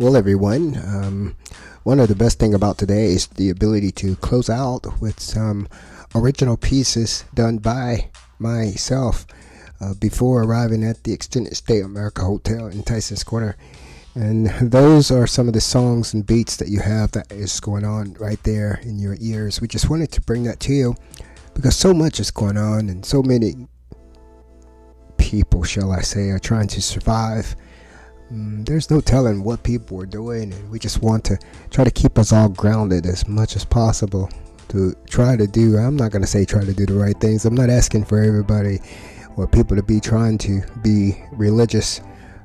Well, everyone, um, one of the best thing about today is the ability to close out with some original pieces done by myself uh, before arriving at the Extended Stay America Hotel in Tyson's Corner. And those are some of the songs and beats that you have that is going on right there in your ears. We just wanted to bring that to you because so much is going on and so many people, shall I say, are trying to survive Mm, there's no telling what people are doing, and we just want to try to keep us all grounded as much as possible to try to do. I'm not going to say try to do the right things. I'm not asking for everybody or people to be trying to be religious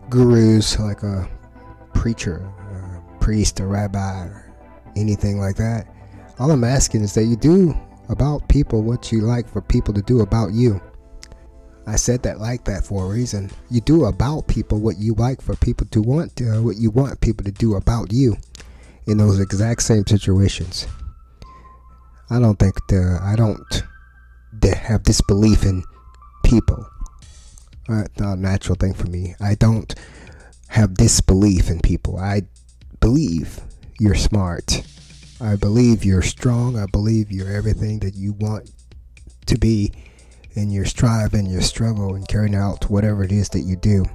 gurus like a preacher, a priest, a rabbi, or anything like that. All I'm asking is that you do about people what you like for people to do about you. I said that like that for a reason. You do about people what you like for people to want, uh, what you want people to do about you in those exact same situations. I don't think the, I don't have disbelief in people. Uh, not a natural thing for me. I don't have disbelief in people. I believe you're smart. I believe you're strong. I believe you're everything that you want to be in your strive and your struggle and carrying out whatever it is that you do.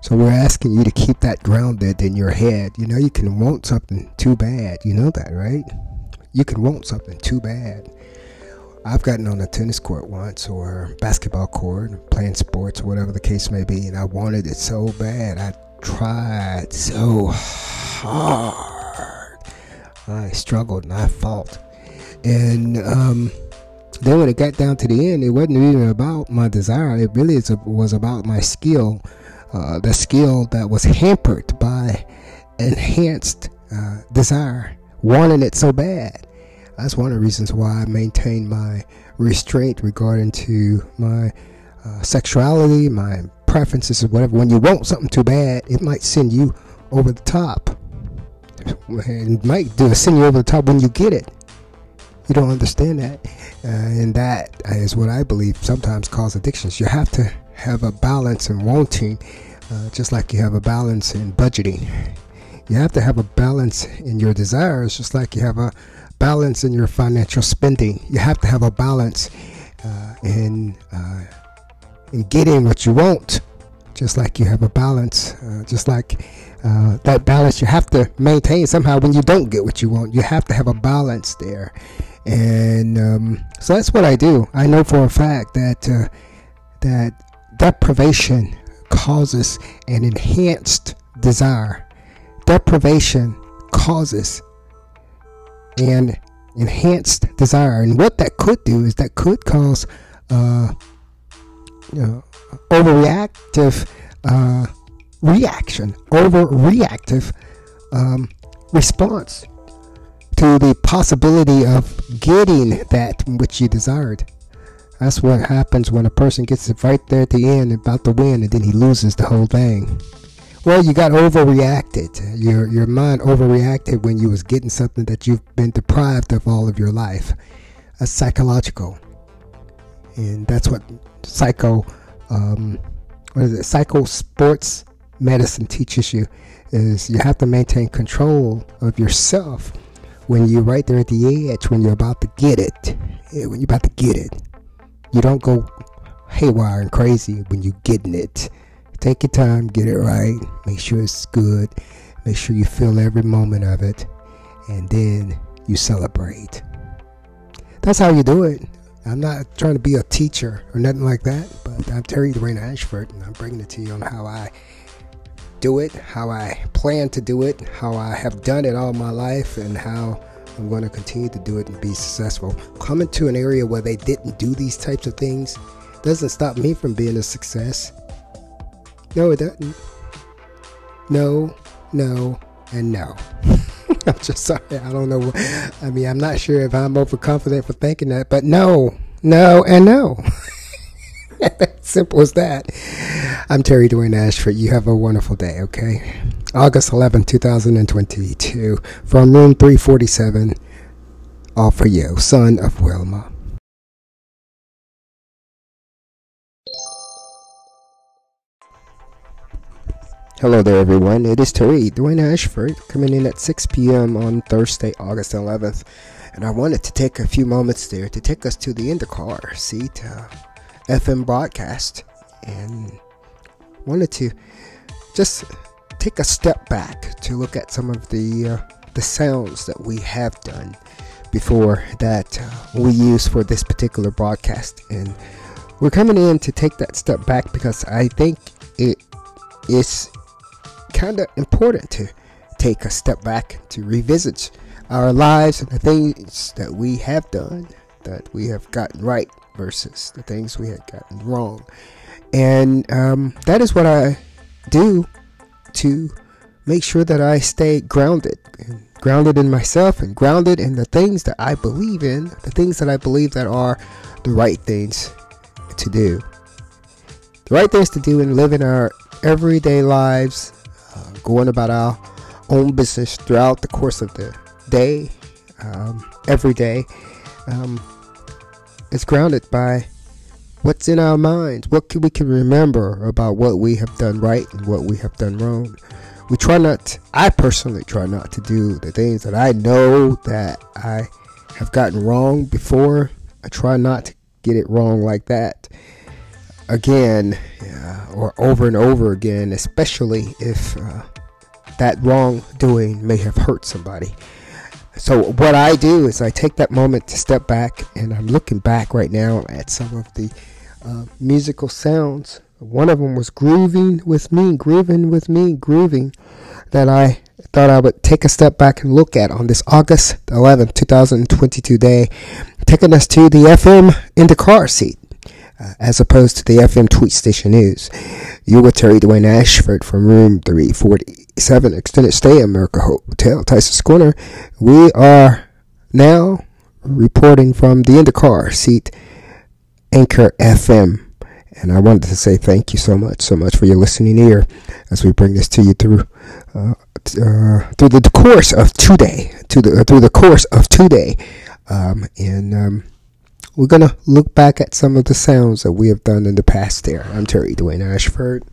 So we're asking you to keep that grounded in your head. You know, you can want something too bad. You know that, right? You can want something too bad. I've gotten on a tennis court once or basketball court, playing sports or whatever the case may be, and I wanted it so bad. I tried so hard. I struggled and I fought. And um, then when it got down to the end, it wasn't even about my desire. It really was about my skill, uh, the skill that was hampered by enhanced uh, desire, wanting it so bad. That's one of the reasons why I maintain my restraint regarding to my uh, sexuality, my preferences, or whatever. When you want something too bad, it might send you over the top. It might do send you over the top when you get it. You don't understand that. Uh, and that is what I believe sometimes cause addictions. You have to have a balance in wanting, uh, just like you have a balance in budgeting. You have to have a balance in your desires, just like you have a balance in your financial spending. You have to have a balance uh, in uh, in getting what you want, just like you have a balance, uh, just like uh, that balance you have to maintain somehow when you don't get what you want. You have to have a balance there and um, so that's what I do. I know for a fact that uh, that deprivation causes an enhanced desire. Deprivation causes an enhanced desire, and what that could do is that could cause uh, you know, overreactive uh, reaction, overreactive um, response to the possibility of getting that which you desired. That's what happens when a person gets it right there at the end about to win and then he loses the whole thing. Well, you got overreacted. Your your mind overreacted when you was getting something that you've been deprived of all of your life. That's psychological, and that's what psycho, um, what is it? Psycho sports medicine teaches you is you have to maintain control of yourself when you're right there at the edge, when you're about to get it, eh, when you're about to get it, you don't go haywire and crazy when you're getting it. Take your time, get it right, make sure it's good, make sure you feel every moment of it, and then you celebrate. That's how you do it. I'm not trying to be a teacher or nothing like that, but I'm Terry Dwayne Ashford, and I'm bringing it to you on how I do it, how I plan to do it, how I have done it all my life, and how I'm going to continue to do it and be successful. Coming to an area where they didn't do these types of things doesn't stop me from being a success. No, it doesn't. No, no, and no. I'm just sorry. I don't know. I mean, I'm not sure if I'm overconfident for thinking that, but no, no, and no. Simple as that. I'm Terry Dwayne Ashford. You have a wonderful day, okay? August 11, 2022, from room 347, all for you, son of Wilma. Hello there, everyone. It is Terry Dwayne Ashford coming in at 6 p.m. on Thursday, August 11th. And I wanted to take a few moments there to take us to the end of car seat uh, FM broadcast and wanted to just take a step back to look at some of the uh, the sounds that we have done before that uh, we use for this particular broadcast. And we're coming in to take that step back because I think it is kind of important to take a step back to revisit our lives and the things that we have done that we have gotten right versus the things we had gotten wrong. And um, that is what I do to make sure that I stay grounded grounded in myself and grounded in the things that I believe in, the things that I believe that are the right things to do. The right things to do in living our everyday lives uh, going about our own business throughout the course of the day, um, every day, um, is grounded by what's in our minds, what can, we can remember about what we have done right and what we have done wrong. We try not, I personally try not to do the things that I know that I have gotten wrong before. I try not to get it wrong like that again uh, or over and over again, especially if uh, that wrongdoing may have hurt somebody. So, what I do is I take that moment to step back, and I'm looking back right now at some of the uh, musical sounds. One of them was grooving with me, grooving with me, grooving, that I thought I would take a step back and look at on this August 11th, 2022 day, taking us to the FM in the car seat uh, as opposed to the FM tweet station news. You with Terry Dwayne Ashford from room 347 Extended Stay America Hotel, Tyson's Corner. We are now reporting from the in the car seat, Anchor FM. And I wanted to say thank you so much, so much for your listening ear as we bring this to you through uh, uh, through the course of today, to the uh, through the course of today, um, and um, we're going to look back at some of the sounds that we have done in the past there. I'm Terry Dwayne Ashford.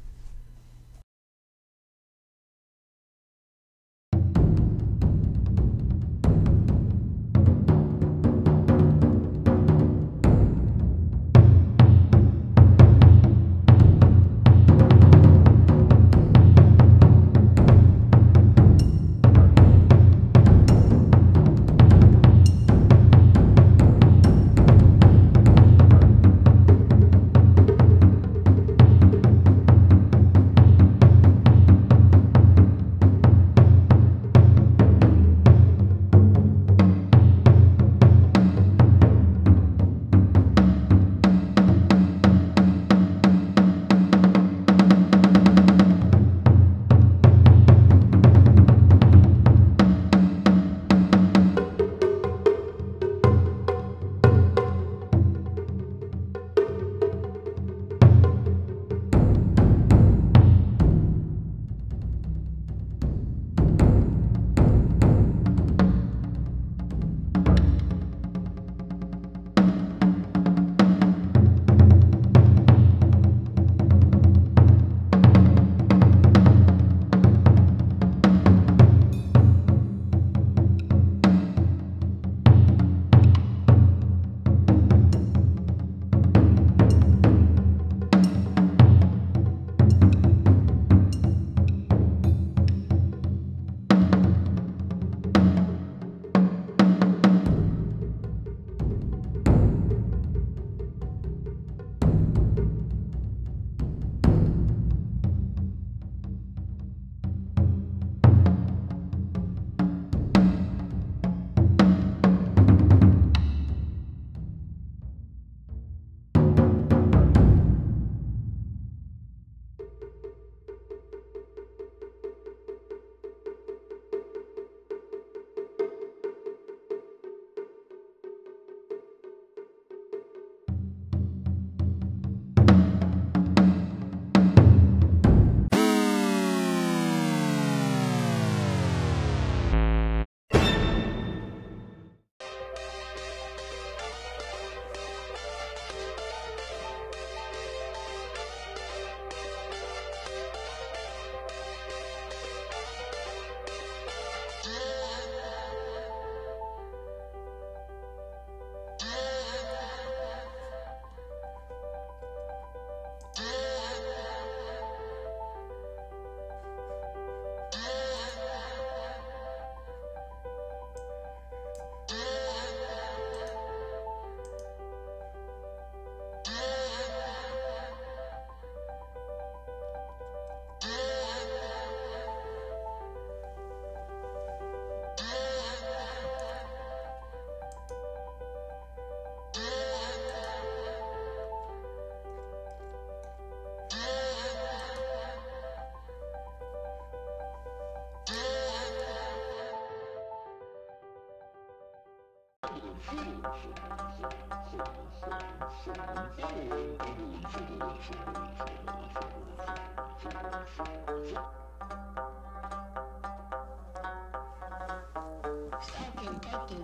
Stalking, taking,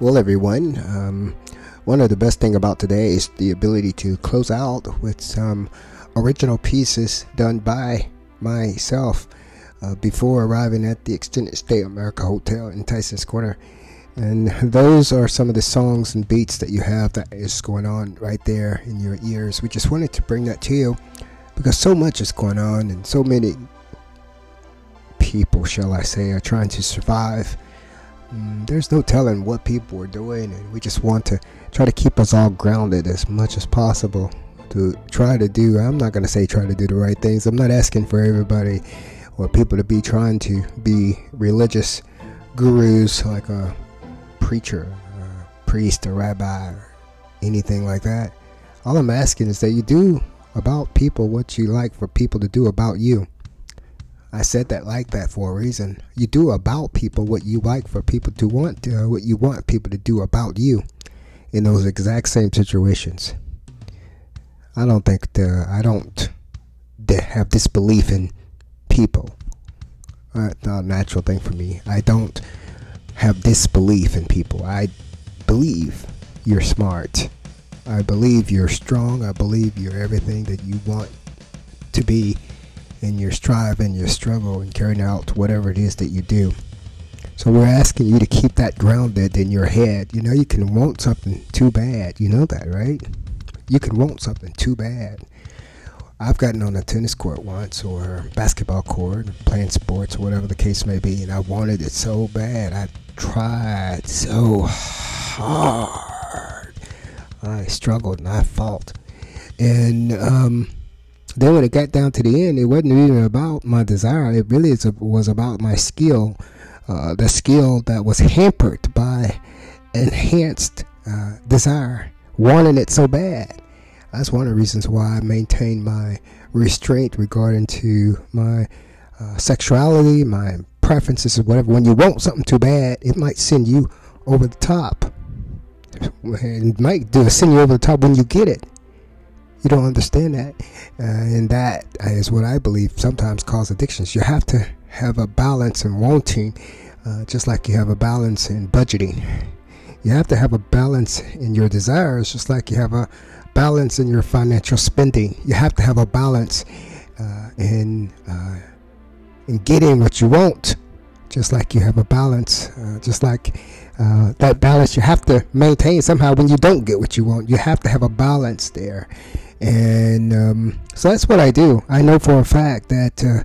Well, everyone, um, one of the best thing about today is the ability to close out with some original pieces done by myself uh, before arriving at the Extended Stay America Hotel in Tyson's Corner. And those are some of the songs and beats that you have that is going on right there in your ears. We just wanted to bring that to you because so much is going on and so many people, shall I say, are trying to survive Mm, there's no telling what people are doing, and we just want to try to keep us all grounded as much as possible. To try to do, I'm not going to say try to do the right things. I'm not asking for everybody or people to be trying to be religious gurus like a preacher, a priest, or rabbi, or anything like that. All I'm asking is that you do about people what you like for people to do about you. I said that like that for a reason. You do about people what you like for people to want, uh, what you want people to do about you in those exact same situations. I don't think the, I don't have disbelief in people. Uh, not a natural thing for me. I don't have disbelief in people. I believe you're smart. I believe you're strong. I believe you're everything that you want to be in your strive and your struggle and carrying out whatever it is that you do. So we're asking you to keep that grounded in your head. You know, you can want something too bad. You know that, right? You can want something too bad. I've gotten on a tennis court once or basketball court, playing sports or whatever the case may be, and I wanted it so bad. I tried so hard. I struggled and I fought. And um, then when it got down to the end, it wasn't even about my desire. It really was about my skill, uh, the skill that was hampered by enhanced uh, desire, wanting it so bad. That's one of the reasons why I maintain my restraint regarding to my uh, sexuality, my preferences, or whatever. When you want something too bad, it might send you over the top. It might do send you over the top when you get it. You don't understand that. Uh, and that is what I believe sometimes cause addictions. You have to have a balance in wanting, uh, just like you have a balance in budgeting. You have to have a balance in your desires, just like you have a balance in your financial spending. You have to have a balance uh, in uh, in getting what you want, just like you have a balance, uh, just like uh, that balance you have to maintain somehow when you don't get what you want. You have to have a balance there and um, so that's what I do. I know for a fact that uh,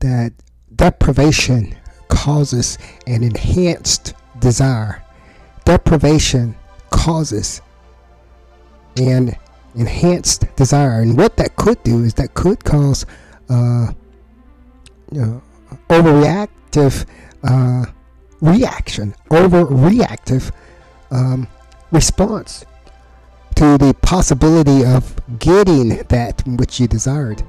that deprivation causes an enhanced desire. Deprivation causes an enhanced desire, and what that could do is that could cause uh, you know, overreactive uh, reaction, overreactive um, response to the possibility of getting that which you desired.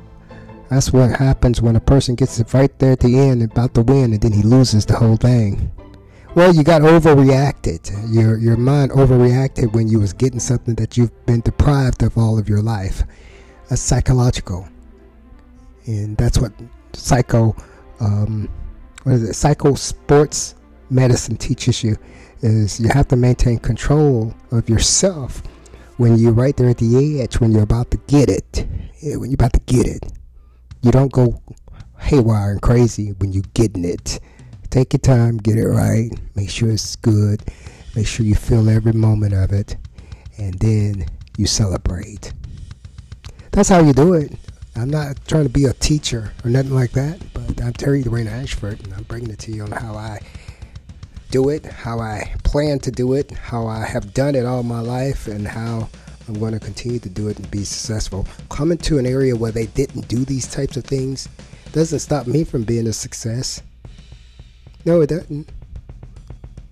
That's what happens when a person gets it right there at the end, about to win, and then he loses the whole thing. Well, you got overreacted. Your your mind overreacted when you was getting something that you've been deprived of all of your life. That's psychological, and that's what psycho, um, what is it? Psycho sports medicine teaches you is you have to maintain control of yourself when you're right there at the edge when you're about to get it. Yeah, when you're about to get it, you don't go haywire and crazy when you're getting it. Take your time, get it right, make sure it's good, make sure you feel every moment of it, and then you celebrate. That's how you do it. I'm not trying to be a teacher or nothing like that, but I'm Terry Dwayne Ashford, and I'm bringing it to you on how I do it, how I plan to do it, how I have done it all my life, and how I'm going to continue to do it and be successful. Coming to an area where they didn't do these types of things doesn't stop me from being a success. No, it doesn't.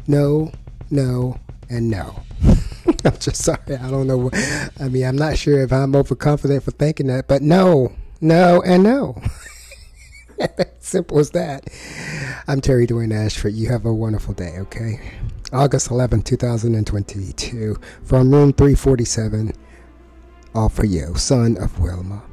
No, no, and no. I'm just sorry. I don't know. I mean, I'm not sure if I'm overconfident for thinking that, but no, no, and no. Simple as that. I'm Terry Dwayne Ashford. You have a wonderful day, okay? August 11, 2022, from room 347, all for you, son of Wilma.